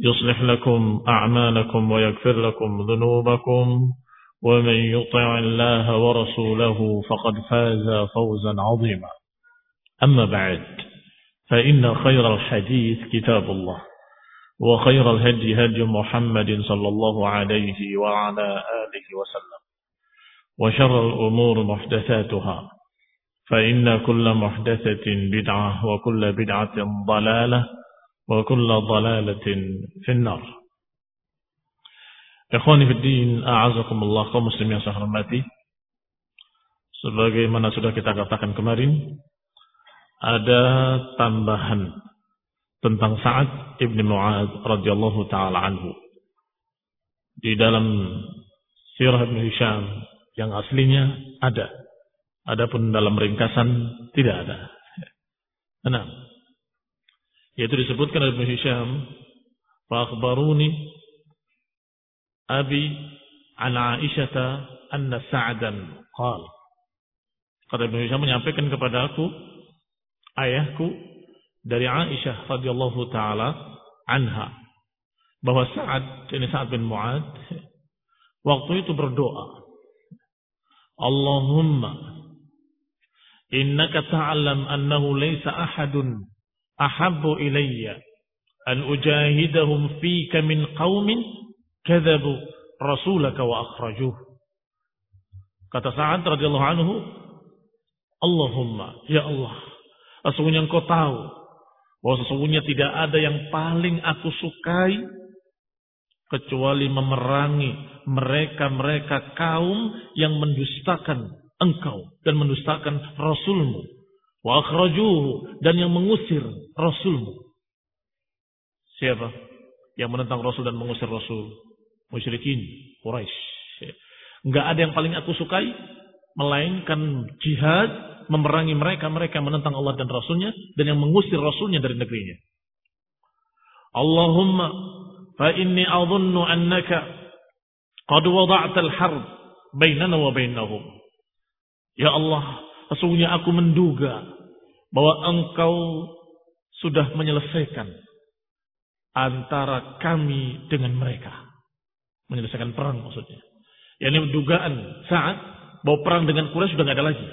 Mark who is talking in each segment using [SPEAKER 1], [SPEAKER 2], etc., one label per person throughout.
[SPEAKER 1] يصلح لكم أعمالكم ويغفر لكم ذنوبكم ومن يطع الله ورسوله فقد فاز فوزا عظيما. أما بعد فإن خير الحديث كتاب الله وخير الهدي هدي محمد صلى الله عليه وعلى آله وسلم وشر الأمور محدثاتها فإن كل محدثة بدعة وكل بدعة ضلالة وكل ضلالة في النار Ikhwani Fiddin, a'azakumullah kaum muslim yang saya hormati. Sebagaimana sudah kita katakan kemarin, ada tambahan tentang Sa'ad ibn Mu'ad radhiyallahu taala anhu. Di dalam Sirah Ibn Hisham yang aslinya ada. Adapun dalam ringkasan tidak ada. Enam. Yaitu disebutkan oleh Ibn Hisham, "Fa'akhbaruni abi an Aisyah anna Sa'dan qal." Kata Ibn Hisham menyampaikan kepada aku ayahku dari Aisyah radhiyallahu taala anha bahwa Sa'ad ini Sa'ad bin Mu'ad waktu itu berdoa Allahumma innaka ta'lam annahu laysa ahadun ahabbu ilayya an ujahidahum fika min qaumin kadzabu rasulaka wa akhrajuh kata Sa'ad radhiyallahu anhu Allahumma ya Allah sesungguhnya engkau tahu bahwa sesungguhnya tidak ada yang paling aku sukai kecuali memerangi mereka-mereka kaum yang mendustakan engkau dan mendustakan rasulmu wa akhrajuhu dan yang mengusir rasulmu. Siapa? Yang menentang rasul dan mengusir rasul. Musyrikin Quraisy enggak ada yang paling aku sukai melainkan jihad memerangi mereka mereka menentang Allah dan rasulnya dan yang mengusir rasulnya dari negerinya. Allahumma fa inni adhunnu annaka qad wada'ta al-harb bainana wa bainahum ya Allah sesungguhnya aku menduga bahwa engkau sudah menyelesaikan antara kami dengan mereka. Menyelesaikan perang maksudnya. Yakni dugaan saat bahwa perang dengan Quraisy sudah nggak ada lagi.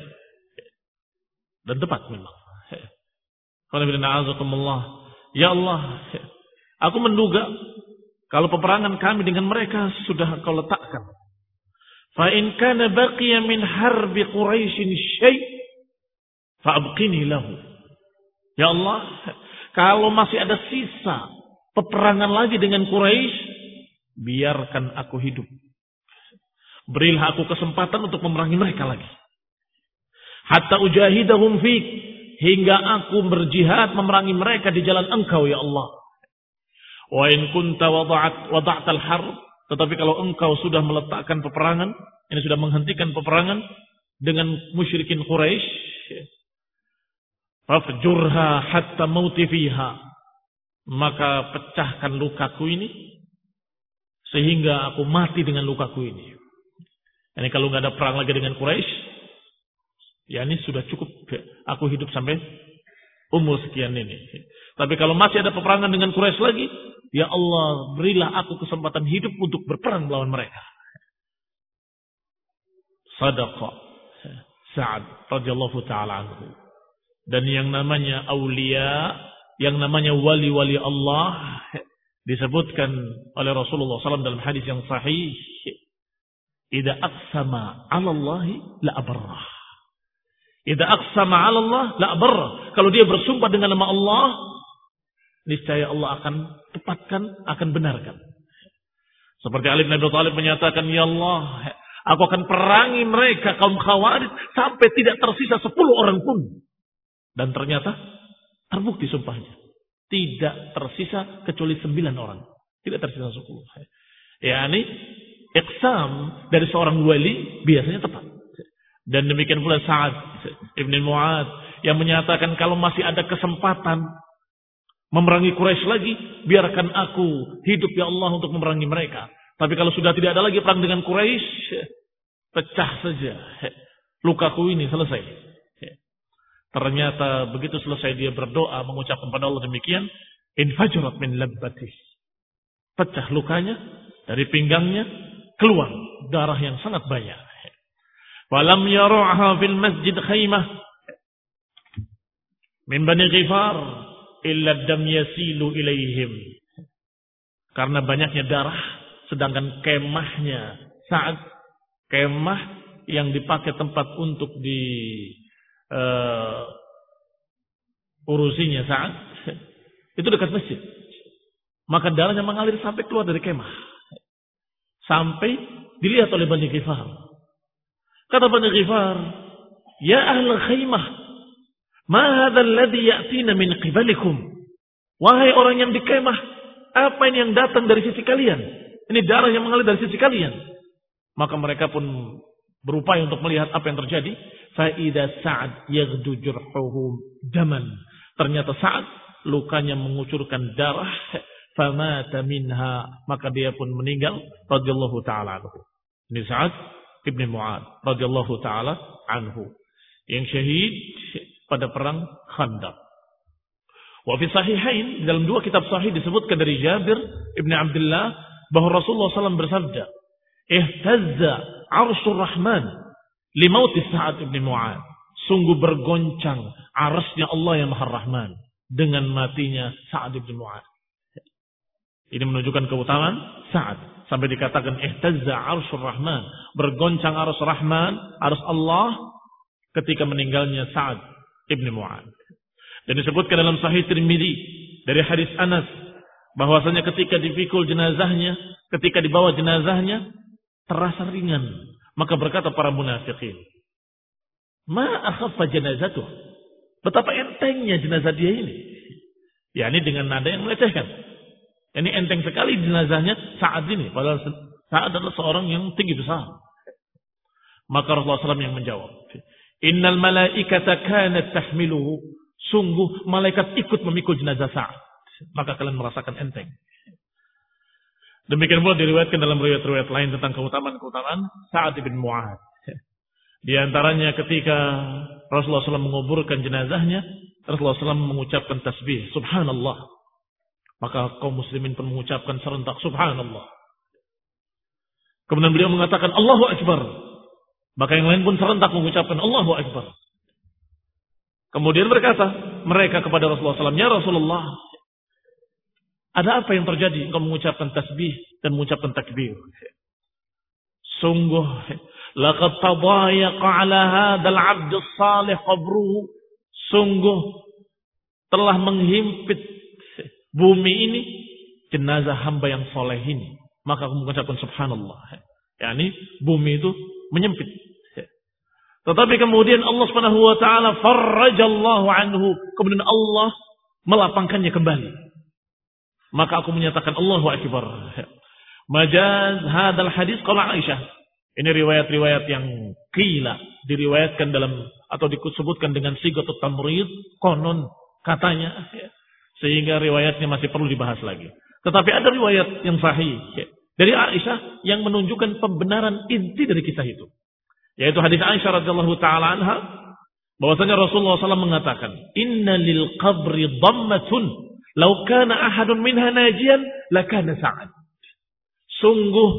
[SPEAKER 1] Dan tepat memang. Ya Allah, aku menduga kalau peperangan kami dengan mereka sudah kau letakkan. Kana baqiya min harbi Quraisy syai' fa abqini lahu. Ya Allah, kalau masih ada sisa peperangan lagi dengan Quraisy, biarkan aku hidup. Berilah aku kesempatan untuk memerangi mereka lagi. Hatta ujahidahum fik hingga aku berjihad memerangi mereka di jalan Engkau ya Allah. Wa in kunta wada'at wada'at al-harb tetapi kalau engkau sudah meletakkan peperangan, ini sudah menghentikan peperangan dengan musyrikin Quraisy, fafjurha hatta mauti fiha. Maka pecahkan lukaku ini sehingga aku mati dengan lukaku ini. Ini kalau nggak ada perang lagi dengan Quraisy, Ya ini sudah cukup aku hidup sampai umur sekian ini. Tapi kalau masih ada peperangan dengan Quraisy lagi, ya Allah berilah aku kesempatan hidup untuk berperang melawan mereka. Sadaqa Sa'ad radhiyallahu taala anhu. Dan yang namanya aulia, yang namanya wali-wali Allah disebutkan oleh Rasulullah SAW dalam hadis yang sahih. Ida aksama ala Allah la abarrah. Ida aksama ala Allah la abarrah. Kalau dia bersumpah dengan nama Allah, niscaya Allah akan tepatkan, akan benarkan. Seperti Ali bin Abi Thalib menyatakan, Ya Allah, aku akan perangi mereka kaum khawarij sampai tidak tersisa sepuluh orang pun. Dan ternyata terbukti sumpahnya. Tidak tersisa kecuali sembilan orang. Tidak tersisa sepuluh. Ya ini iksam dari seorang wali biasanya tepat. Dan demikian pula Sa'ad Ibn Mu'ad yang menyatakan kalau masih ada kesempatan memerangi Quraisy lagi, biarkan aku hidup ya Allah untuk memerangi mereka. Tapi kalau sudah tidak ada lagi perang dengan Quraisy, pecah saja. Lukaku ini selesai. Ternyata begitu selesai dia berdoa mengucapkan kepada Allah demikian, infajurat min labbatih. Pecah lukanya dari pinggangnya keluar darah yang sangat banyak. Walam yaru'ha fil masjid khaymah min bani ghifar illa dam yasilu ilaihim. Karena banyaknya darah, sedangkan kemahnya saat kemah yang dipakai tempat untuk di uh, urusinya saat itu dekat masjid. Maka darahnya mengalir sampai keluar dari kemah. Sampai dilihat oleh Bani Ghifar. Kata Bani Ghifar, Ya ahl khaymah, Ma hadha alladhi ya'tina min qibalikum? Wahai orang yang di kemah, apa ini yang datang dari sisi kalian? Ini darah yang mengalir dari sisi kalian. Maka mereka pun berupaya untuk melihat apa yang terjadi. Fa'idha Sa'ad yaghdu jurhuhu daman. Ternyata Sa'ad lukanya mengucurkan darah. Famata minha. Maka dia pun meninggal. radhiyallahu ta'ala. Ini Sa'ad ibn Mu'ad. radhiyallahu ta'ala anhu. Yang syahid pada perang Khandaq. Wa fi sahihain dalam dua kitab sahih disebutkan dari Jabir Ibn Abdullah bahwa Rasulullah SAW bersabda, "Ihtazza 'arsyur Rahman limauti Sa'ad ibn Mu'ad." Sungguh bergoncang arasnya Allah yang Maha Rahman dengan matinya Sa'ad ibn Mu'ad. Ini menunjukkan keutamaan Sa'ad. Sampai dikatakan ihtazza 'arsyur Rahman, bergoncang arus Rahman, arus Allah ketika meninggalnya Sa'ad Ibn Mu'ad. Dan disebutkan dalam Sahih Tirmidzi dari hadis Anas bahwasanya ketika dipikul jenazahnya, ketika dibawa jenazahnya terasa ringan. Maka berkata para munafikin, "Ma akhaffa jenazatuh?" Betapa entengnya jenazah dia ini. Ya ini dengan nada yang melecehkan. Ini enteng sekali jenazahnya saat ini. Padahal saat adalah seorang yang tinggi besar. Maka Rasulullah SAW yang menjawab. Innal malaikata kanat tahmiluhu. Sungguh malaikat ikut memikul jenazah Sa'ad. Maka kalian merasakan enteng. Demikian pula diriwayatkan dalam riwayat-riwayat lain tentang keutamaan-keutamaan Sa'ad bin Mu'ad. Di antaranya ketika Rasulullah SAW menguburkan jenazahnya, Rasulullah SAW mengucapkan tasbih, Subhanallah. Maka kaum muslimin pun mengucapkan serentak, Subhanallah. Kemudian beliau mengatakan, Allahu Akbar. Maka yang lain pun serentak mengucapkan Allahu Akbar. Kemudian berkata mereka kepada Rasulullah SAW, Ya Rasulullah, ada apa yang terjadi? Engkau mengucapkan tasbih dan mengucapkan takbir. Sungguh, laqad tadayaqa ala hadzal 'abd salih qabruhu. Sungguh telah menghimpit bumi ini jenazah hamba yang soleh ini. Maka aku mengucapkan subhanallah. Yani bumi itu menyempit. Tetapi kemudian Allah Subhanahu wa taala farrajallahu anhu, kemudian Allah melapangkannya kembali. Maka aku menyatakan Allahu akbar. Majaz hadal hadis qala Aisyah. Ini riwayat-riwayat yang qila diriwayatkan dalam atau disebutkan dengan sigatut tamrid konon katanya sehingga riwayatnya masih perlu dibahas lagi. Tetapi ada riwayat yang sahih dari Aisyah yang menunjukkan pembenaran inti dari kisah itu. Yaitu hadis Aisyah radhiyallahu taala anha Bahwasanya Rasulullah SAW mengatakan, Inna lil qabri dhammatun, lau kana ahadun minha najian, lakana sa'ad. Sungguh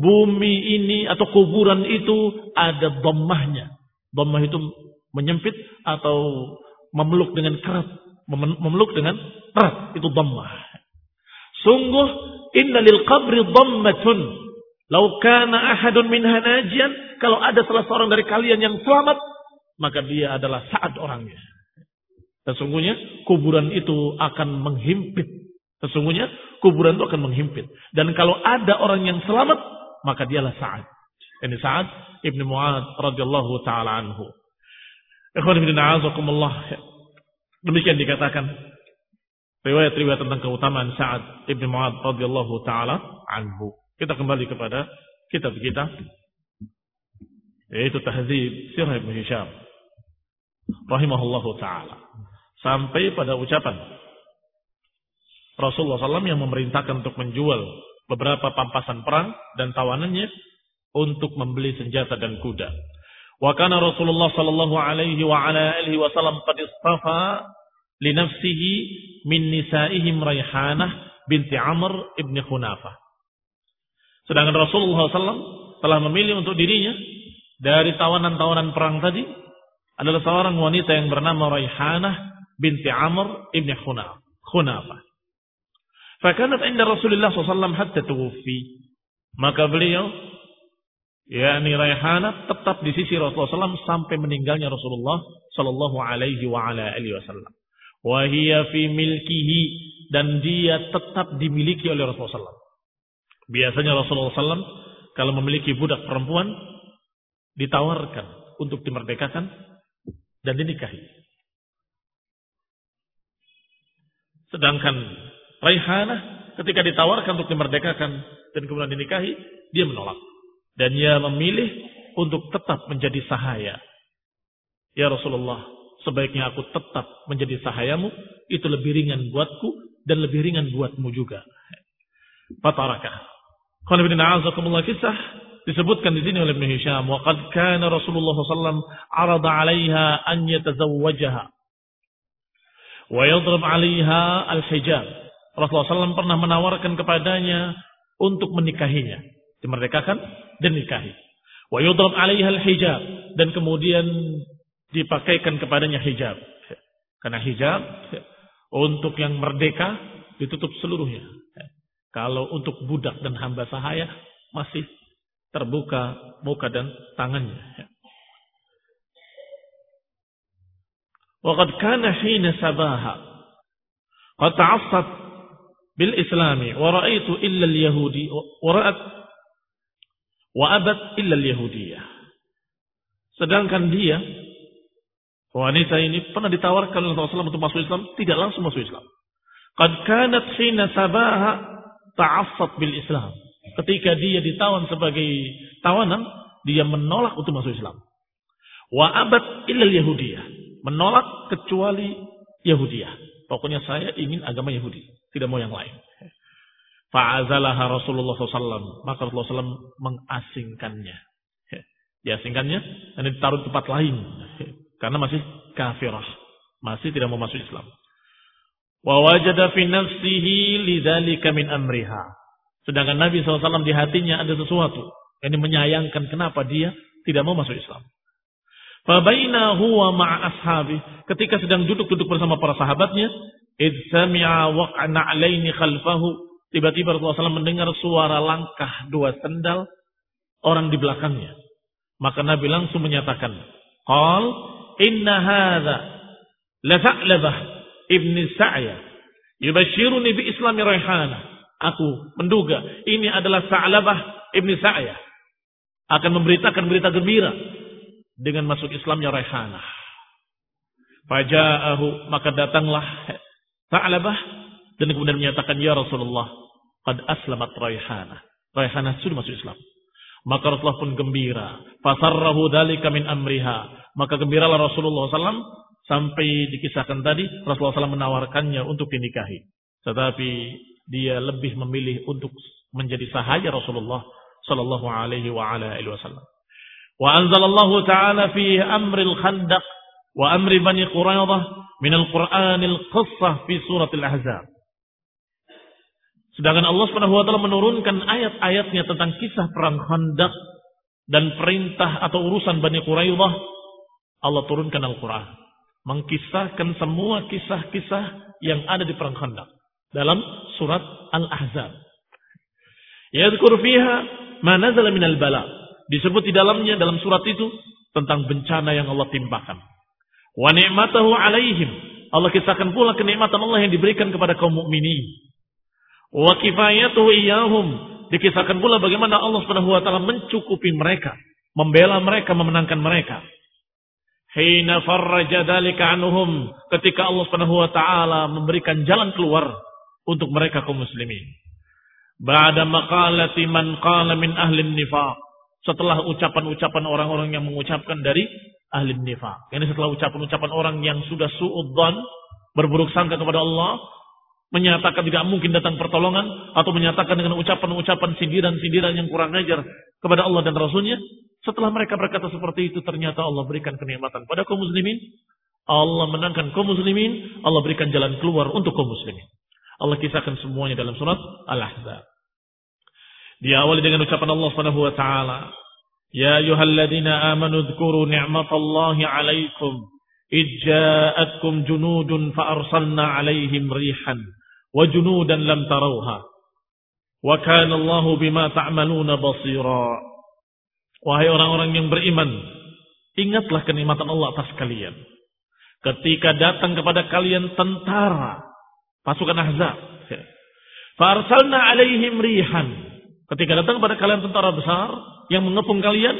[SPEAKER 1] bumi ini atau kuburan itu ada dhammahnya. Dhammah itu menyempit atau memeluk dengan kerat. Memeluk dengan erat. Itu dhammah. Sungguh, inna lil qabri dhammatun. Lau kana ahadun minha najian, kalau ada salah seorang dari kalian yang selamat, maka dia adalah saat orangnya. Sesungguhnya kuburan itu akan menghimpit. Sesungguhnya kuburan itu akan menghimpit. Dan kalau ada orang yang selamat, maka dialah Sa'ad. Ini Sa'ad Ibn Mu'ad radhiyallahu taala anhu. Ikhwan ibn Demikian dikatakan riwayat-riwayat tentang keutamaan Sa'ad Ibn Mu'ad radhiyallahu taala anhu. Kita kembali kepada kitab kita yaitu Tahzib Sirah Ibn Hisham rahimahullahu taala sampai pada ucapan Rasulullah SAW yang memerintahkan untuk menjual beberapa pampasan perang dan tawanannya untuk membeli senjata dan kuda. Wa kana Rasulullah sallallahu alaihi wasallam qad istafa li nafsihi min nisaihim Raihanah binti Amr ibn Khunafah. Sedangkan Rasulullah SAW telah memilih untuk dirinya dari tawanan-tawanan perang tadi adalah seorang wanita yang bernama Raihanah binti Amr ibn Khunafah. Fakanat inda Rasulullah SAW hatta tuwfi. Maka beliau, yakni Raihanah tetap di sisi Rasulullah SAW sampai meninggalnya Rasulullah Sallallahu Alaihi Wasallam. Wahia fi milkihi dan dia tetap dimiliki oleh Rasulullah SAW. Biasanya Rasulullah SAW kalau memiliki budak perempuan ditawarkan untuk dimerdekakan dan dinikahi. Sedangkan Raihanah ketika ditawarkan untuk dimerdekakan dan kemudian dinikahi, dia menolak. Dan dia memilih untuk tetap menjadi sahaya. Ya Rasulullah, sebaiknya aku tetap menjadi sahayamu, itu lebih ringan buatku dan lebih ringan buatmu juga. Fatarakah. Kalau bin kisah disebutkan di sini oleh Ibn Hisham, wa qad kana Rasulullah sallallahu arada 'alaiha an yatazawwajaha wa yadrib 'alaiha al-hijab. Rasulullah SAW pernah menawarkan kepadanya untuk menikahinya, dimerdekakan dan nikahi. Wa yudrab 'alaiha al-hijab dan kemudian dipakaikan kepadanya hijab. Karena hijab untuk yang merdeka ditutup seluruhnya. Kalau untuk budak dan hamba sahaya masih terbuka muka dan tangannya. Waqad kana hina sabaha qad ta'assat bil islami wa ra'aitu illa al yahudi wa ra'at wa abat illa al yahudiyah. Sedangkan dia wanita ini pernah ditawarkan oleh Rasulullah untuk masuk Islam, tidak langsung masuk Islam. Qad kanat hina sabaha ta'assat bil Islam ketika dia ditawan sebagai tawanan, dia menolak untuk masuk Islam. Wa abad illal Yahudiyah. Menolak kecuali Yahudiyah. Pokoknya saya ingin agama Yahudi. Tidak mau yang lain. Fa'azalaha Rasulullah SAW. Maka Rasulullah SAW mengasingkannya. Diasingkannya dan ditaruh di tempat lain. Karena masih kafirah. Masih tidak mau masuk Islam. Wa wajada fi nafsihi lidhalika min amriha. Sedangkan Nabi SAW di hatinya ada sesuatu. Yang menyayangkan kenapa dia tidak mau masuk Islam. Fabaina huwa ma'a ashabi. Ketika sedang duduk-duduk bersama para sahabatnya. Idh sami'a waq'ana alaini khalfahu. Tiba-tiba Rasulullah SAW mendengar suara langkah dua sendal orang di belakangnya. Maka Nabi langsung menyatakan. Qal inna hadha lafa'labah ibni sa'ya. Yubashiruni bi islami rayhanah. Aku menduga ini adalah Sa'labah ibni Sa'yah. Akan memberitakan berita gembira dengan masuk Islamnya Raihanah. Faja'ahu maka datanglah Sa'labah dan kemudian menyatakan ya Rasulullah qad aslamat Raihanah. Raihanah sudah masuk Islam. Maka Rasulullah pun gembira. Fasarrahu dalika min amriha. Maka gembiralah Rasulullah SAW sampai dikisahkan tadi Rasulullah SAW menawarkannya untuk dinikahi. Tetapi dia lebih memilih untuk menjadi sahaya Rasulullah sallallahu alaihi wasallam. Wa anzalallahu ta'ala fi amril khandaq wa amri Bani Quraidah min al-Qur'anil qissah fi surat Al-Ahzab. Sedangkan Allah Subhanahu wa taala menurunkan ayat-ayatnya tentang kisah perang Khandaq dan perintah atau urusan Bani Quraidah, Allah turunkan Al-Qur'an, mengkisahkan semua kisah-kisah yang ada di perang Khandaq dalam surat Al-Ahzab. Yadhkur fiha ma nazala minal bala. Disebut di dalamnya dalam surat itu tentang bencana yang Allah timpakan. Wa ni'matahu alaihim. Allah kisahkan pula kenikmatan Allah yang diberikan kepada kaum mukminin. Wa kifayatuhu iyahum. Dikisahkan pula bagaimana Allah Subhanahu wa taala mencukupi mereka, membela mereka, memenangkan mereka. Hina farraja dalika anhum ketika Allah Subhanahu wa taala memberikan jalan keluar untuk mereka kaum muslimin. Ba'da maqalati man qala min ahli nifaq. Setelah ucapan-ucapan orang-orang yang mengucapkan dari ahli nifaq. Ini setelah ucapan-ucapan orang yang sudah su'udzan, berburuk sangka kepada Allah, menyatakan tidak mungkin datang pertolongan, atau menyatakan dengan ucapan-ucapan sindiran-sindiran yang kurang ajar kepada Allah dan Rasulnya, setelah mereka berkata seperti itu, ternyata Allah berikan kenikmatan pada kaum muslimin, Allah menangkan kaum muslimin, Allah berikan jalan keluar untuk kaum muslimin. Allah kisahkan semuanya dalam surat Al-Ahzab. Diawali dengan ucapan Allah Subhanahu wa taala, "Ya ayyuhalladzina amanu dzkuru ni'matallahi 'alaikum. Idja'atkum junudun fa arsalna 'alaihim rihan wa junudan lam tarawha wa kana Allahu bima ta'maluna basira." Wahai orang-orang yang beriman, ingatlah kenikmatan Allah atas kalian. Ketika datang kepada kalian tentara pasukan Ahzab. Farsalna alaihim rihan. Ketika datang kepada kalian tentara besar yang mengepung kalian,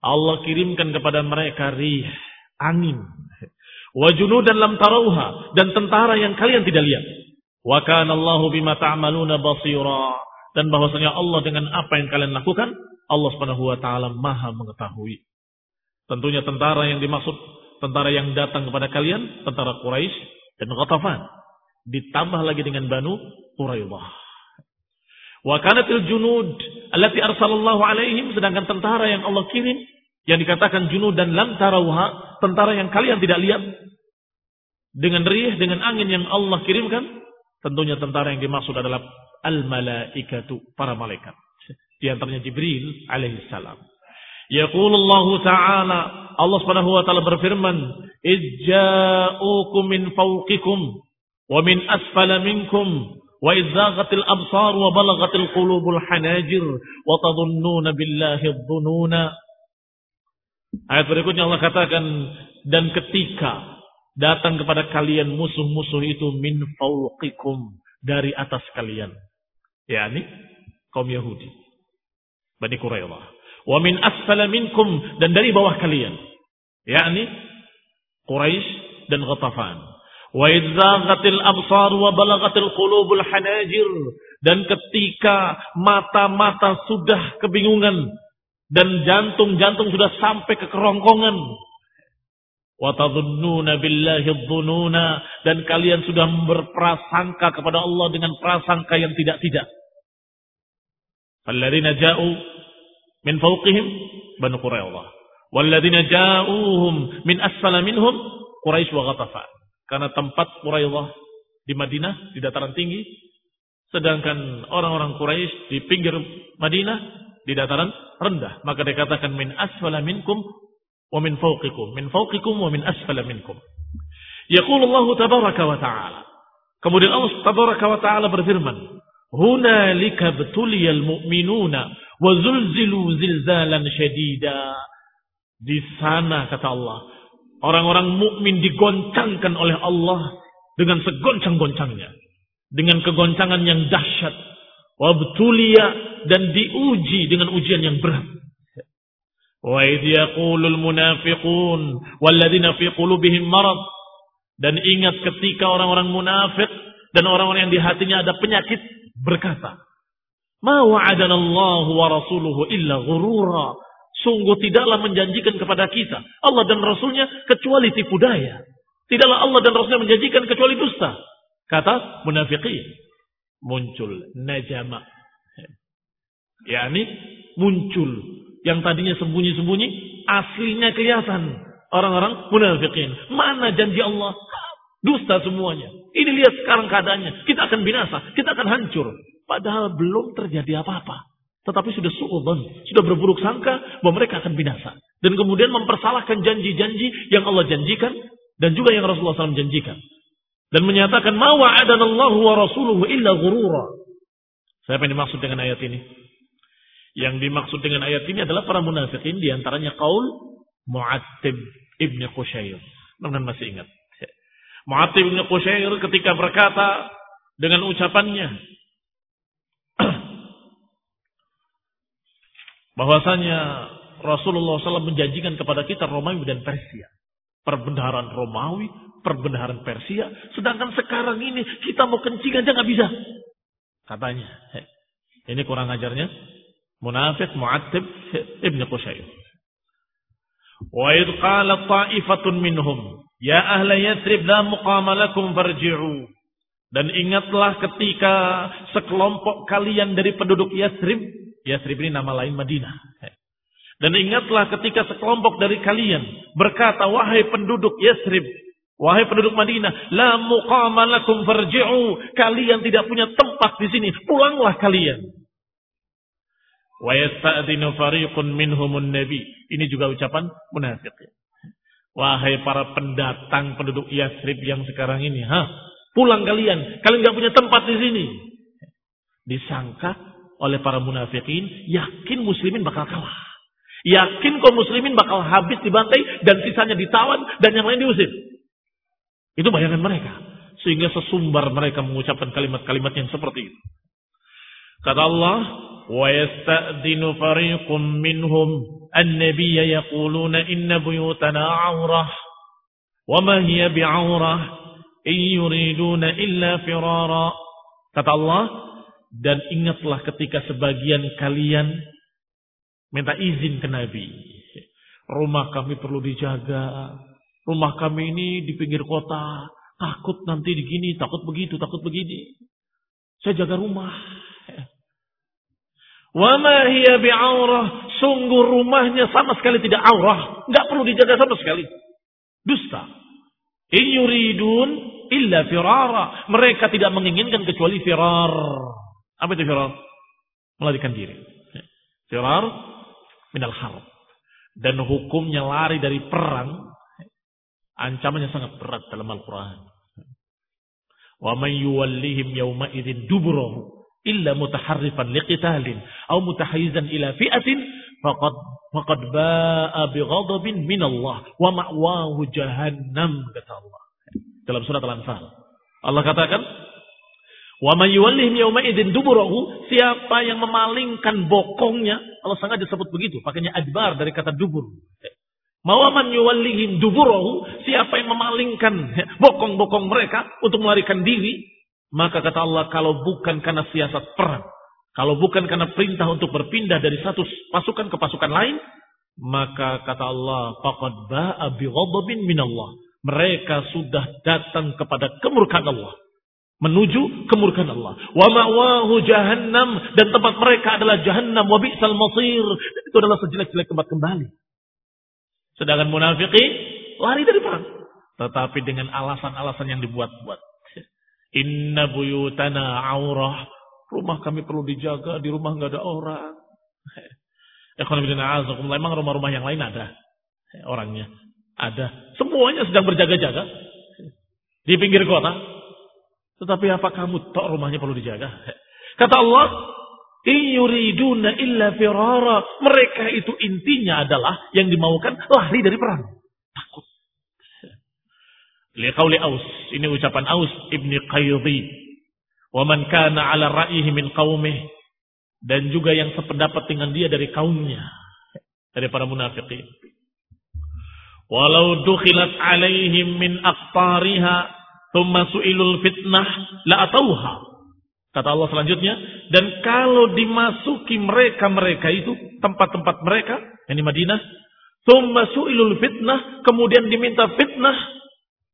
[SPEAKER 1] Allah kirimkan kepada mereka rih, angin. Wajunu dan lam tarauha dan tentara yang kalian tidak lihat. Wa kana Allahu bima ta'maluna basira dan bahwasanya Allah dengan apa yang kalian lakukan, Allah Subhanahu wa taala Maha mengetahui. Tentunya tentara yang dimaksud tentara yang datang kepada kalian, tentara Quraisy dan Ghatafan ditambah lagi dengan Banu Quraidah. Wa kanatil junud allati arsalallahu alaihim sedangkan tentara yang Allah kirim yang dikatakan junud dan lam tarawha, tentara yang kalian tidak lihat dengan rih dengan angin yang Allah kirimkan, Tentunya tentara yang dimaksud adalah al-malaikatu, para malaikat. Di antaranya Jibril alaihissalam. Yaqulullahu ta'ala, Allah subhanahu wa ta'ala berfirman, Ijja'ukum min fawqikum, wa min asfala minkum, wa izaghatil absar wa balaghatil qulubul hanajir, wa tadhunnuna billahi dhununa. Ayat berikutnya Allah katakan, dan ketika datang kepada kalian musuh-musuh itu min fauqikum dari atas kalian. Yakni kaum Yahudi. Bani Quraidah wa min asfala minkum dan dari bawah kalian. Yakni Quraisy dan Ghatafan. Wa idzaghatil absar wa balagatil qulubul hanajir dan ketika mata-mata sudah kebingungan dan jantung-jantung sudah sampai ke kerongkongan wa tadhunnuna billahi dhununa dan kalian sudah berprasangka kepada Allah dengan prasangka yang tidak-tidak. Alladzina ja'u min fawqihim banu Quraidah walladzina ja'uhum min asfala minhum Quraisy wa Ghatafan. Karena tempat Quraidah di Madinah di dataran tinggi, sedangkan orang-orang Quraisy di pinggir Madinah di dataran rendah. Maka dikatakan min asfala minkum wa min fawqikum, min fawqikum wa min asfala minkum. Yaqulu Allah tabaraka wa ta'ala. Kemudian Allah tabaraka wa ta'ala berfirman, "Hunalika betuliyal mu'minuna wa zulzilu zilzalan syadida." Di sana kata Allah, Orang-orang mukmin digoncangkan oleh Allah dengan segoncang-goncangnya. Dengan kegoncangan yang dahsyat. Wabtulia dan diuji dengan ujian yang berat. Idh yaqulul munafiqun walladzina fi qulubihim marad. Dan ingat ketika orang-orang munafik dan orang-orang yang di hatinya ada penyakit berkata, "Ma wa'adana Allah wa rasuluhu illa ghurura." Sungguh tidaklah menjanjikan kepada kita Allah dan Rasulnya kecuali tipu daya. Tidaklah Allah dan Rasulnya menjanjikan kecuali dusta. Kata munafiqin. Muncul najama. yakni muncul. Yang tadinya sembunyi-sembunyi, aslinya kelihatan. orang-orang munafikin. Mana janji Allah? Dusta semuanya. Ini lihat sekarang keadaannya. Kita akan binasa. Kita akan hancur. Padahal belum terjadi apa-apa. Tetapi sudah su'udhan. Sudah berburuk sangka bahwa mereka akan binasa. Dan kemudian mempersalahkan janji-janji yang Allah janjikan. Dan juga yang Rasulullah SAW janjikan. Dan menyatakan, Ma wa'adanallahu wa rasuluhu illa gurura. Siapa yang dimaksud dengan ayat ini? Yang dimaksud dengan ayat ini adalah para munafikin. Di antaranya kaul Mu'attib ibn Qushair. Teman masih ingat. Mu'attib ibn Qushair ketika berkata dengan ucapannya. bahwasanya Rasulullah SAW menjanjikan kepada kita Romawi dan Persia. Perbendaharaan Romawi, perbendaharaan Persia. Sedangkan sekarang ini kita mau kencing aja nggak bisa. Katanya. Ini kurang ajarnya. Munafik Mu'attib ibn Qushair. Wa idh qala ta'ifatun minhum ya la muqama lakum farji'u. Dan ingatlah ketika sekelompok kalian dari penduduk Yathrib, Yathrib ini nama lain Madinah. Dan ingatlah ketika sekelompok dari kalian berkata, wahai penduduk Yathrib, wahai penduduk Madinah, la muqama lakum farji'u. Kalian tidak punya tempat di sini, pulanglah kalian. Minhumun nabi. Ini juga ucapan munafik. Wahai para pendatang penduduk Yasrib yang sekarang ini, ha? Pulang kalian, kalian nggak punya tempat di sini. Disangka oleh para munafikin, yakin muslimin bakal kalah. Yakin kaum muslimin bakal habis dibantai dan sisanya ditawan dan yang lain diusir. Itu bayangan mereka. Sehingga sesumbar mereka mengucapkan kalimat-kalimat yang seperti itu. Kata Allah, وَيَسْتَأْذِنُ فَرِيقٌ مِّنْهُمْ النَّبِيَّ يَقُولُونَ إِنَّ بُيُوتَنَا عَوْرَةٌ وَمَا هِيَ wa إِنْ يُرِيدُونَ إِلَّا فِرَارًا. Kata Allah, dan ingatlah ketika sebagian kalian minta izin ke Nabi. Rumah kami perlu dijaga. Rumah kami ini di pinggir kota. Takut nanti begini, takut begitu, takut begini. Saya jaga rumah. Wama hiya bi'aurah. Sungguh rumahnya sama sekali tidak aurah. Nggak perlu dijaga sama sekali. Dusta. In yuridun illa firara. Mereka tidak menginginkan kecuali firar. Apa itu firar? Melarikan diri. Firar minal harb. Dan hukumnya lari dari perang. Ancamannya sangat berat dalam Al-Quran. Wa man yuwallihim yawma idin duburahu illa mutaharrifan liqitalin atau mutahayyizan ila fi'atin faqad faqad ba'a bighadabin min Allah wa ma'wahu jahannam kata Allah. Dalam surat Al-Anfal. Allah katakan wa may yuwallihim yawma idzin duburahu siapa yang memalingkan bokongnya Allah sengaja sebut begitu pakainya adbar dari kata dubur. Mawaman yuwallihim duburahu siapa yang memalingkan bokong-bokong mereka untuk melarikan diri maka kata Allah, kalau bukan karena siasat perang, kalau bukan karena perintah untuk berpindah dari satu pasukan ke pasukan lain, maka kata Allah, faqad ba'a minallah. Mereka sudah datang kepada kemurkaan Allah. Menuju kemurkaan Allah. Wa ma'wahu jahannam. Dan tempat mereka adalah jahannam. Wa bi'sal masir. Itu adalah sejelek-jelek tempat kembali. Sedangkan munafiqin lari dari perang. Tetapi dengan alasan-alasan yang dibuat-buat. Inna buyutana aurah. Rumah kami perlu dijaga, di rumah nggak ada orang. Emang rumah-rumah yang lain ada orangnya. Ada. Semuanya sedang berjaga-jaga. Di pinggir kota. Tetapi apa kamu tok rumahnya perlu dijaga? Kata Allah, Iyuriduna illa firara. Mereka itu intinya adalah yang dimaukan lari dari perang. Takut. Liqauli Aus. Ini ucapan Aus ibni Qayyidhi. Wa man kana ala ra'yihi min qaumih. Dan juga yang sependapat dengan dia dari kaumnya. Dari para munafiqin. Walau dukhilat alaihim min aqtariha. Thumma su'ilul fitnah la'atauha. Kata Allah selanjutnya. Dan kalau dimasuki mereka-mereka itu. Tempat-tempat mereka. Di Madinah. Thumma su'ilul fitnah. Kemudian diminta fitnah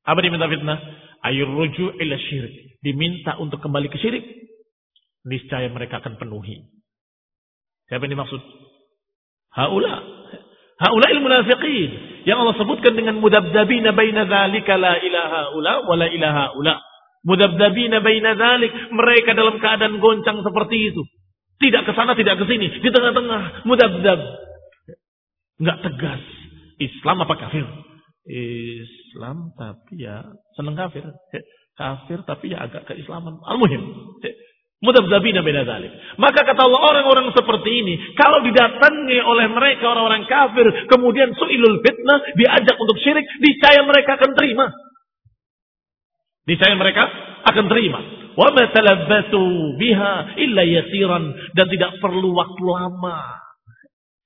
[SPEAKER 1] apa diminta fitnah? Ayur ruju ila syirik. Diminta untuk kembali ke syirik. Niscaya mereka akan penuhi. Siapa yang dimaksud? Haula. Haula ilmu munafiqin. yang Allah sebutkan dengan mudabdabina baina dzalika la ilaha ula wa la ilaha ula. Mudabdabina baina dzalik, mereka dalam keadaan goncang seperti itu. Tidak ke sana, tidak ke sini, di tengah-tengah, mudabdab. Enggak tegas. Islam apa kafir? Islam tapi ya senang kafir. Kafir tapi ya agak keislaman. Al-muhim. Mudabdabina beda dalik. Maka kata Allah orang-orang seperti ini. Kalau didatangi oleh mereka orang-orang kafir. Kemudian su'ilul fitnah. Diajak untuk syirik. Niscaya mereka akan terima. Niscaya mereka akan terima. Wa matalabbatu biha illa yasiran. Dan tidak perlu waktu lama.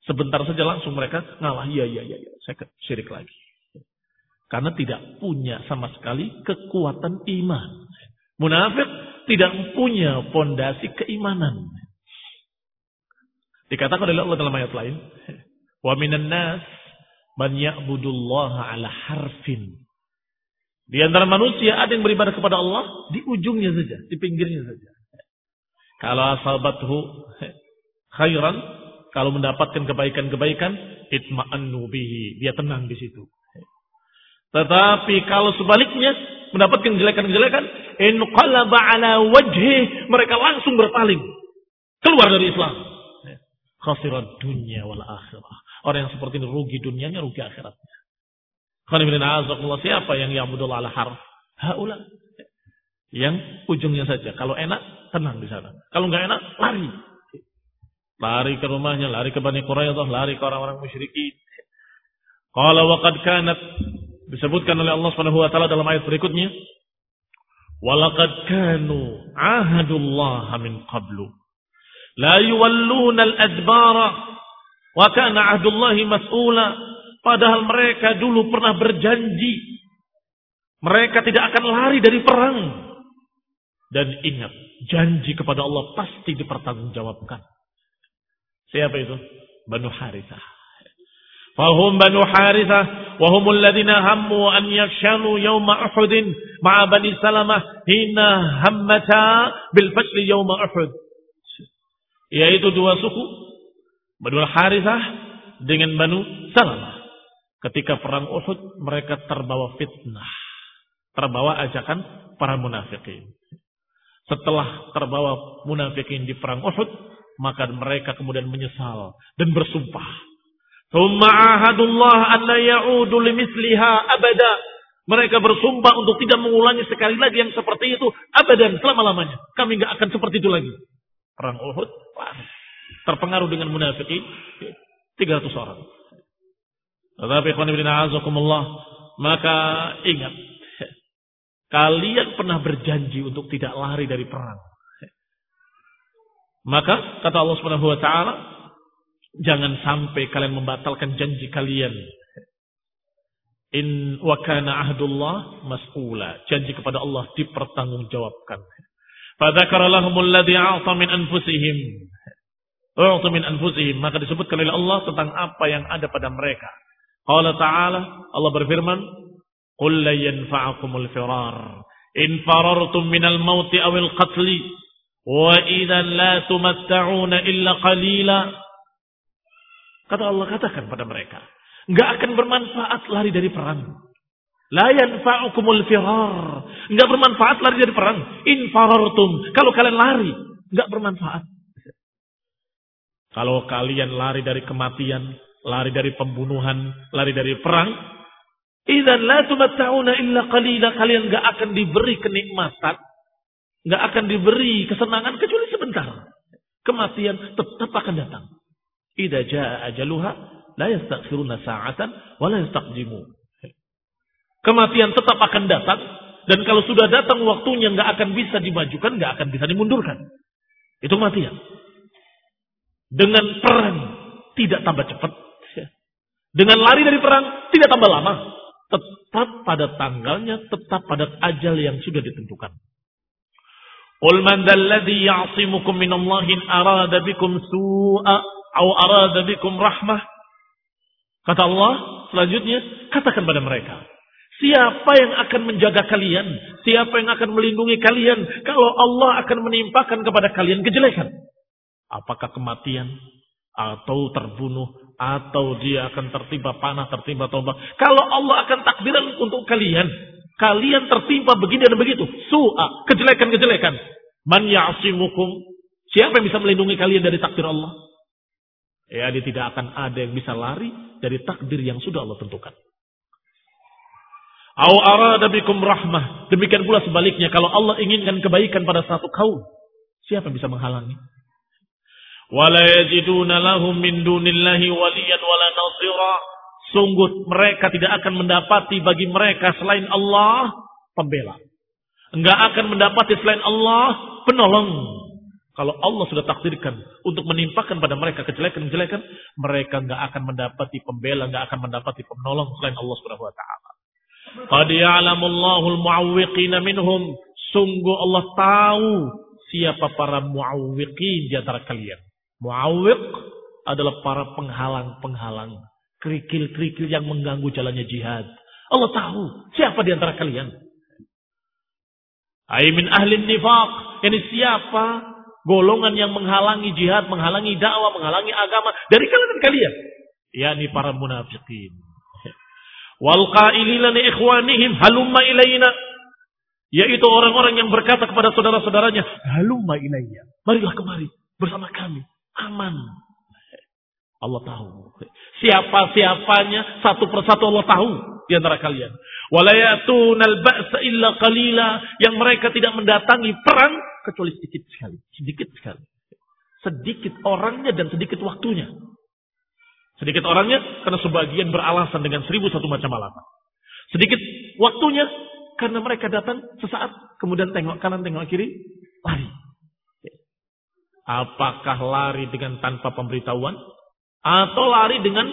[SPEAKER 1] Sebentar saja langsung mereka ngalah. Iya, iya, iya. Ya. Saya syirik lagi. Karena tidak punya sama sekali kekuatan iman. Munafik tidak punya fondasi keimanan. Dikatakan oleh Allah dalam ayat lain, "Wa minan nas man ya'budullaha ala harfin." Di antara manusia ada yang beribadah kepada Allah di ujungnya saja, di pinggirnya saja. Kalau asabathu khairan, kalau mendapatkan kebaikan-kebaikan, itma'annu bihi, dia tenang di situ. Tetapi kalau sebaliknya mendapatkan kejelekan-kejelekan, inqalaba ala wajhi, mereka langsung berpaling. Keluar dari Islam. Khasirat dunia wal akhirah. Orang yang seperti ini rugi dunianya, rugi akhiratnya. Siapa yang ya'budul ala harf? Haula. Yang ujungnya saja. Kalau enak, tenang di sana. Kalau nggak enak, lari. Lari ke rumahnya, lari ke Bani Quraidah, lari ke orang-orang musyrikin. Qala waqad kanat disebutkan oleh Allah Subhanahu wa taala dalam ayat berikutnya walaqad kanu ahadullah min qablu. La yuwalluna al-adbara wa kana ahdullahi mas'ula. Padahal mereka dulu pernah berjanji mereka tidak akan lari dari perang. Dan ingat janji kepada Allah pasti dipertanggungjawabkan. Siapa itu? Banu Harithah فهم بنو حارثة وهم الذين هموا أن يفشلوا يوم أحد مع بني سلمة حين همتا بالفشل يوم أحد yaitu dua suku Banu Harithah dengan Banu Salamah ketika perang Uhud mereka terbawa fitnah terbawa ajakan para munafikin setelah terbawa munafikin di perang Uhud maka mereka kemudian menyesal dan bersumpah Thumma ahadullah anna ya'udu limisliha abada. Mereka bersumpah untuk tidak mengulangi sekali lagi yang seperti itu abadan selama-lamanya. Kami nggak akan seperti itu lagi. Perang Uhud terpengaruh dengan munafikin 300 orang. Tetapi maka ingat kalian pernah berjanji untuk tidak lari dari perang. Maka kata Allah Subhanahu wa taala, Jangan sampai kalian membatalkan janji kalian. In wakana ahdullah mas'ula. Janji kepada Allah dipertanggungjawabkan. Fadzakara lahumul ladzi a'ta min anfusihim. A'ta min anfusihim. Maka disebutkan oleh Allah tentang apa yang ada pada mereka. Qala ta'ala, Allah berfirman, "Qul la yanfa'akumul firar in farartum minal mauti awil qatli wa idzan la tumatta'una illa qalila." Kata Allah katakan pada mereka. Nggak akan bermanfaat lari dari perang. La yanfa'ukumul firar. Nggak bermanfaat lari dari perang. In farartum. Kalau kalian lari. Nggak bermanfaat. Kalau kalian lari dari kematian. Lari dari pembunuhan. Lari dari perang. Idan la tumatta'una illa qalila. Kalian nggak akan diberi kenikmatan. Nggak akan diberi kesenangan kecuali sebentar. Kematian tetap akan datang. Idza jaa ajaluha la yastakhiruna sa'atan wa la yastaqdimu. Kematian tetap akan datang dan kalau sudah datang waktunya nggak akan bisa dimajukan, nggak akan bisa dimundurkan. Itu kematian. Dengan perang tidak tambah cepat. Dengan lari dari perang tidak tambah lama. Tetap pada tanggalnya, tetap pada ajal yang sudah ditentukan. Qul man ya'simukum minallahi arada bikum su'a au arada bikum rahmah. Kata Allah selanjutnya, katakan pada mereka, siapa yang akan menjaga kalian? Siapa yang akan melindungi kalian kalau Allah akan menimpakan kepada kalian kejelekan? Apakah kematian? atau terbunuh atau dia akan tertimpa panah, tertimpa tombak. Kalau Allah akan takdiran untuk kalian, kalian tertimpa begini dan begitu, su'a, kejelekan-kejelekan. Man ya'simukum? Siapa yang bisa melindungi kalian dari takdir Allah? Ya, dia tidak akan ada yang bisa lari dari takdir yang sudah Allah tentukan. Au arada bikum rahmah. Demikian pula sebaliknya, kalau Allah inginkan kebaikan pada satu kaum, siapa yang bisa menghalangi? wala yajiduna lahum min dunillahi waliyan wala nasira sungguh mereka tidak akan mendapati bagi mereka selain Allah pembela enggak akan mendapati selain Allah penolong kalau Allah sudah takdirkan untuk menimpakan pada mereka kejelekan-kejelekan mereka enggak akan mendapati pembela enggak akan mendapati penolong selain Allah Subhanahu wa taala qad al-mu'awwiqina minhum sungguh Allah tahu siapa para mu'awwiqin di antara kalian Muawiq adalah para penghalang-penghalang. Kerikil-kerikil yang mengganggu jalannya jihad. Allah tahu siapa di antara kalian. Aimin ahlin nifaq. Ini siapa golongan yang menghalangi jihad, menghalangi dakwah, menghalangi agama dari kalangan kalian. yakni para munafikin. Wal qailina li ikhwanihim halumma ilaina. Yaitu orang-orang yang berkata kepada saudara-saudaranya, halumma ilayya. Marilah kemari bersama kami aman. Allah tahu. Siapa-siapanya satu persatu Allah tahu di antara kalian. Walayatunal ba'sa illa qalila yang mereka tidak mendatangi perang kecuali sedikit sekali, sedikit sekali. Sedikit orangnya dan sedikit waktunya. Sedikit orangnya karena sebagian beralasan dengan seribu satu macam alasan. Sedikit waktunya karena mereka datang sesaat kemudian tengok kanan tengok kiri lari. Apakah lari dengan tanpa pemberitahuan? Atau lari dengan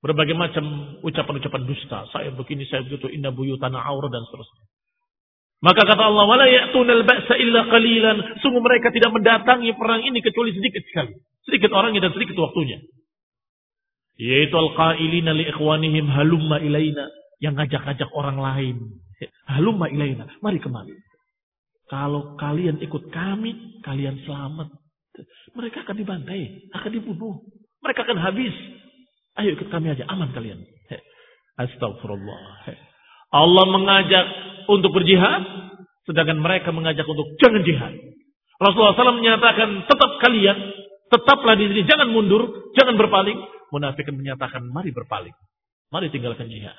[SPEAKER 1] berbagai macam ucapan-ucapan dusta. Saya begini, saya begitu, inna tanah aura dan seterusnya. Maka kata Allah, wala ya'tunal ba'sa illa qalilan. Sungguh mereka tidak mendatangi perang ini kecuali sedikit sekali. Sedikit orangnya dan sedikit waktunya. Yaitu al-qailina li ikhwanihim halumma ilaina. Yang ngajak-ngajak orang lain. Halumma ilaina. Mari kemari. Kalau kalian ikut kami, kalian selamat. Mereka akan dibantai, akan dibunuh. Mereka akan habis. Ayo ikut kami aja, aman kalian. Astagfirullah. Allah mengajak untuk berjihad, sedangkan mereka mengajak untuk jangan jihad. Rasulullah SAW menyatakan tetap kalian, tetaplah di sini, jangan mundur, jangan berpaling. Munafikin menyatakan mari berpaling, mari tinggalkan jihad.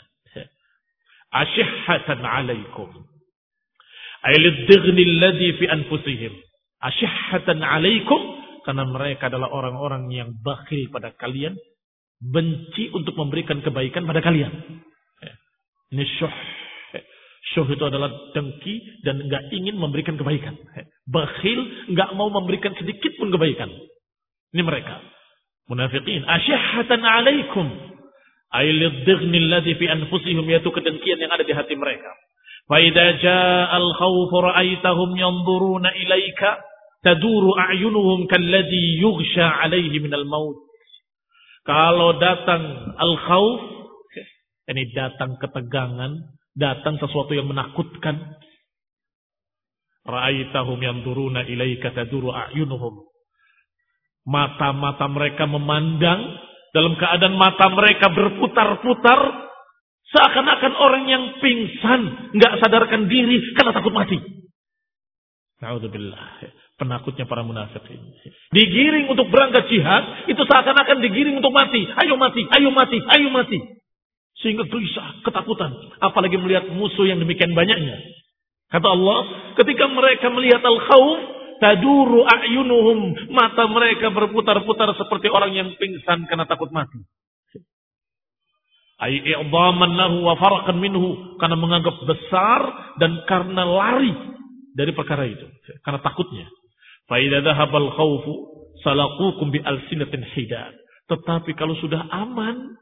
[SPEAKER 1] Asyihatan alaikum alladhi fi anfusihim. Asyihatan alaikum. Karena mereka adalah orang-orang yang bakhil pada kalian. Benci untuk memberikan kebaikan pada kalian. Ini syuh. Syuh itu adalah dengki dan nggak ingin memberikan kebaikan. Bakhil nggak mau memberikan sedikit pun kebaikan. Ini mereka. Munafiqin. Asyihatan alaikum. Ailidhigni alladhi fi anfusihum yaitu kedengkian yang ada di hati mereka. Faidha ja'al khawfu ra'aitahum yanzuruna ilaika taduru a'yunuhum kalladhi yugsha alaihi minal maut. Kalau datang al-khawf ini datang ketegangan datang sesuatu yang menakutkan ra'aitahum yanzuruna ilaika taduru a'yunuhum mata-mata mereka memandang dalam keadaan mata mereka berputar-putar Seakan-akan orang yang pingsan, nggak sadarkan diri karena takut mati. Naudzubillah. Penakutnya para munafik ini. Digiring untuk berangkat jihad, itu seakan-akan digiring untuk mati. Ayo mati, ayo mati, ayo mati. Sehingga gelisah, ketakutan. Apalagi melihat musuh yang demikian banyaknya. Kata Allah, ketika mereka melihat al-khawf, taduru a'yunuhum. Mata mereka berputar-putar seperti orang yang pingsan karena takut mati. I'dhaman lahu wa farakan minhu karena menganggap besar dan karena lari dari perkara itu karena takutnya. Fa idza dhahabal khaufu salaqukum bi alsinatin hidad. Tetapi kalau sudah aman,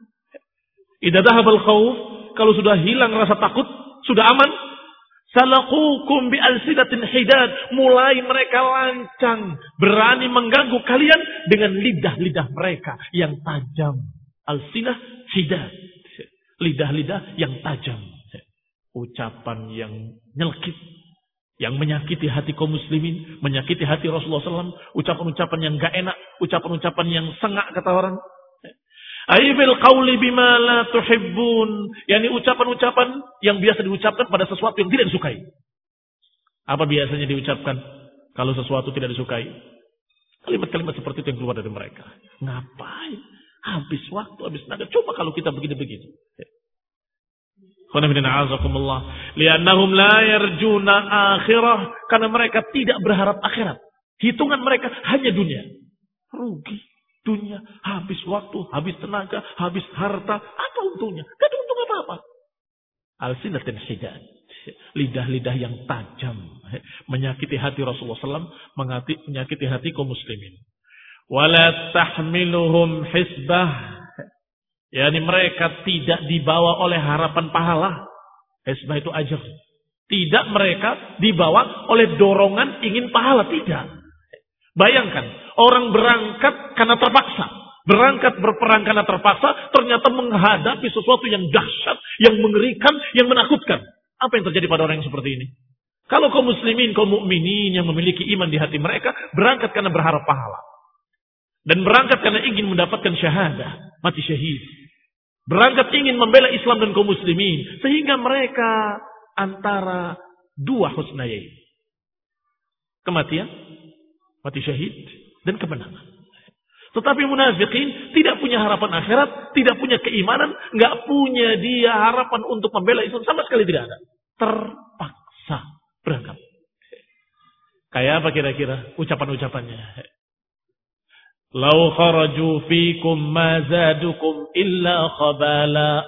[SPEAKER 1] idza dhahabal khauf, kalau sudah hilang rasa takut, sudah aman, salaqukum bi alsinatin hidad. Mulai mereka lancang, berani mengganggu kalian dengan lidah-lidah mereka yang tajam. Alsinah hidad lidah-lidah yang tajam. Ucapan yang nyelkit. Yang menyakiti hati kaum muslimin. Menyakiti hati Rasulullah SAW. Ucapan-ucapan yang gak enak. ucapan-ucapan yang sengak kata orang. Aibil qawli bima la tuhibbun. Yani ucapan-ucapan yang biasa diucapkan pada sesuatu yang tidak disukai. Apa biasanya diucapkan kalau sesuatu tidak disukai? Kalimat-kalimat seperti itu yang keluar dari mereka. Ngapain? Habis waktu, habis tenaga. Coba kalau kita begini-begini. Liannahum la yarjuna akhirah. Karena mereka tidak berharap akhirat. Hitungan mereka hanya dunia. Rugi. Dunia. Habis waktu, habis tenaga, habis harta. Apa untungnya? Gak ada untung apa-apa. Al-sinatin hidad. Lidah-lidah yang tajam. Menyakiti hati Rasulullah SAW. Menyakiti hati kaum muslimin. Wala tahmiluhum hisbah yakni mereka tidak dibawa oleh harapan pahala. Hisbah itu ajar. Tidak mereka dibawa oleh dorongan ingin pahala. Tidak. Bayangkan, orang berangkat karena terpaksa. Berangkat berperang karena terpaksa, ternyata menghadapi sesuatu yang dahsyat, yang mengerikan, yang menakutkan. Apa yang terjadi pada orang yang seperti ini? Kalau kaum muslimin, kaum mukminin yang memiliki iman di hati mereka, berangkat karena berharap pahala. Dan berangkat karena ingin mendapatkan syahadah, mati syahid. Berangkat ingin membela Islam dan kaum muslimin. Sehingga mereka antara dua husnayai. Kematian, mati syahid, dan kemenangan. Tetapi munafikin tidak punya harapan akhirat, tidak punya keimanan, nggak punya dia harapan untuk membela Islam sama sekali tidak ada. Terpaksa berangkat. Kayak apa kira-kira ucapan-ucapannya? Lau kharaju fikum mazadukum illa khabala.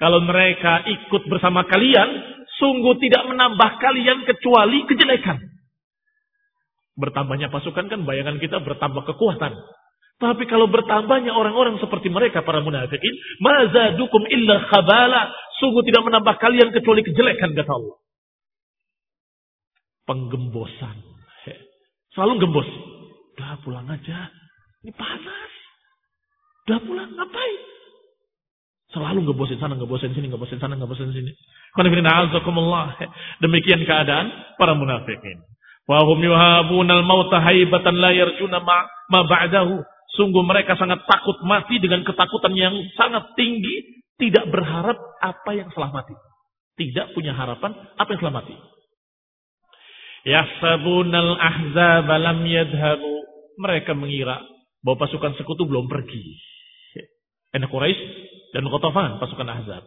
[SPEAKER 1] Kalau mereka ikut bersama kalian, sungguh tidak menambah kalian kecuali kejelekan. Bertambahnya pasukan kan bayangan kita bertambah kekuatan. Tapi kalau bertambahnya orang-orang seperti mereka para munafikin, mazadukum illa khabala, sungguh tidak menambah kalian kecuali kejelekan kata Allah. Penggembosan. Selalu gembos. Udah pulang aja. Ini panas. Udah pulang ngapain? Selalu ngebosin sana, ngebosin sini, ngebosin sana, ngebosin sini. Demikian keadaan para munafikin. Wahum yuhabunal mauta haibatan la yarjuna ma, ma ba'dahu. Sungguh mereka sangat takut mati dengan ketakutan yang sangat tinggi. Tidak berharap apa yang setelah mati. Tidak punya harapan apa yang setelah mati. Yahsabunal ahzab lam yadhabu. Mereka mengira bahwa pasukan sekutu belum pergi. Enak Quraisy dan Qatafan pasukan Ahzab.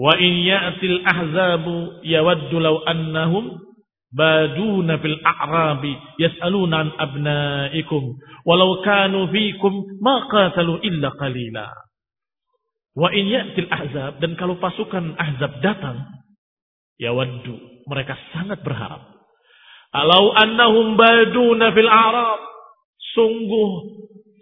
[SPEAKER 1] Wa in ya'til ahzabu yawaddu law annahum baduna fil a'rabi yas'aluna an abnaikum walau kanu fikum ma qatalu illa qalila. Wa in ya'til ahzab dan kalau pasukan Ahzab datang yawaddu mereka sangat berharap. Alau annahum baduna fil a'rab sungguh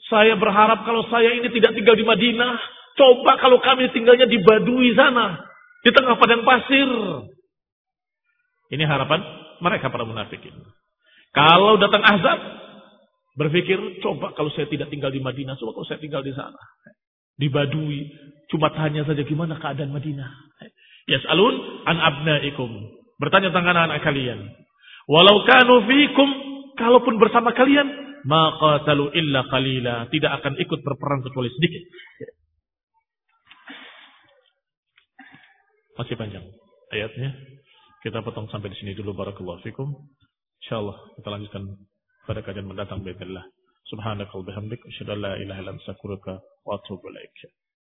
[SPEAKER 1] saya berharap kalau saya ini tidak tinggal di Madinah. Coba kalau kami tinggalnya di Badui sana. Di tengah padang pasir. Ini harapan mereka para munafikin. Kalau datang azab, berpikir coba kalau saya tidak tinggal di Madinah, coba kalau saya tinggal di sana. Di Badui, cuma tanya saja gimana keadaan Madinah. Yas'alun an abnaikum. Bertanya tentang anak-anak kalian. Walau kanu fikum, kalaupun bersama kalian, ma illa qalila, tidak akan ikut berperang kecuali sedikit. Masih panjang ayatnya. Kita potong sampai di sini dulu barakallahu fikum. Insyaallah kita lanjutkan pada kajian mendatang bismillah. Subhanakallahumma bihamdik asyhadu an la ilaha illa anta astaghfiruka wa atubu ilaik.